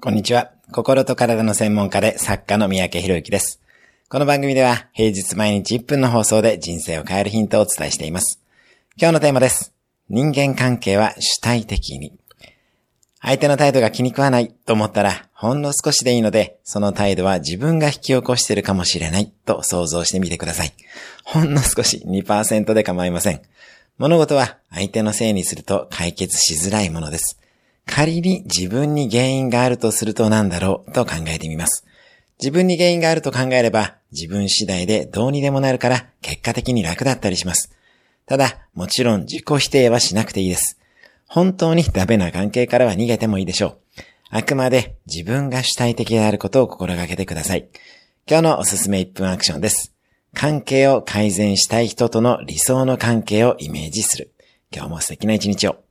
こんにちは。心と体の専門家で作家の三宅博之です。この番組では平日毎日1分の放送で人生を変えるヒントをお伝えしています。今日のテーマです。人間関係は主体的に。相手の態度が気に食わないと思ったら、ほんの少しでいいので、その態度は自分が引き起こしてるかもしれないと想像してみてください。ほんの少し2%で構いません。物事は相手のせいにすると解決しづらいものです。仮に自分に原因があるとすると何だろうと考えてみます。自分に原因があると考えれば自分次第でどうにでもなるから結果的に楽だったりします。ただ、もちろん自己否定はしなくていいです。本当にダメな関係からは逃げてもいいでしょう。あくまで自分が主体的であることを心がけてください。今日のおすすめ1分アクションです。関係を改善したい人との理想の関係をイメージする。今日も素敵な一日を。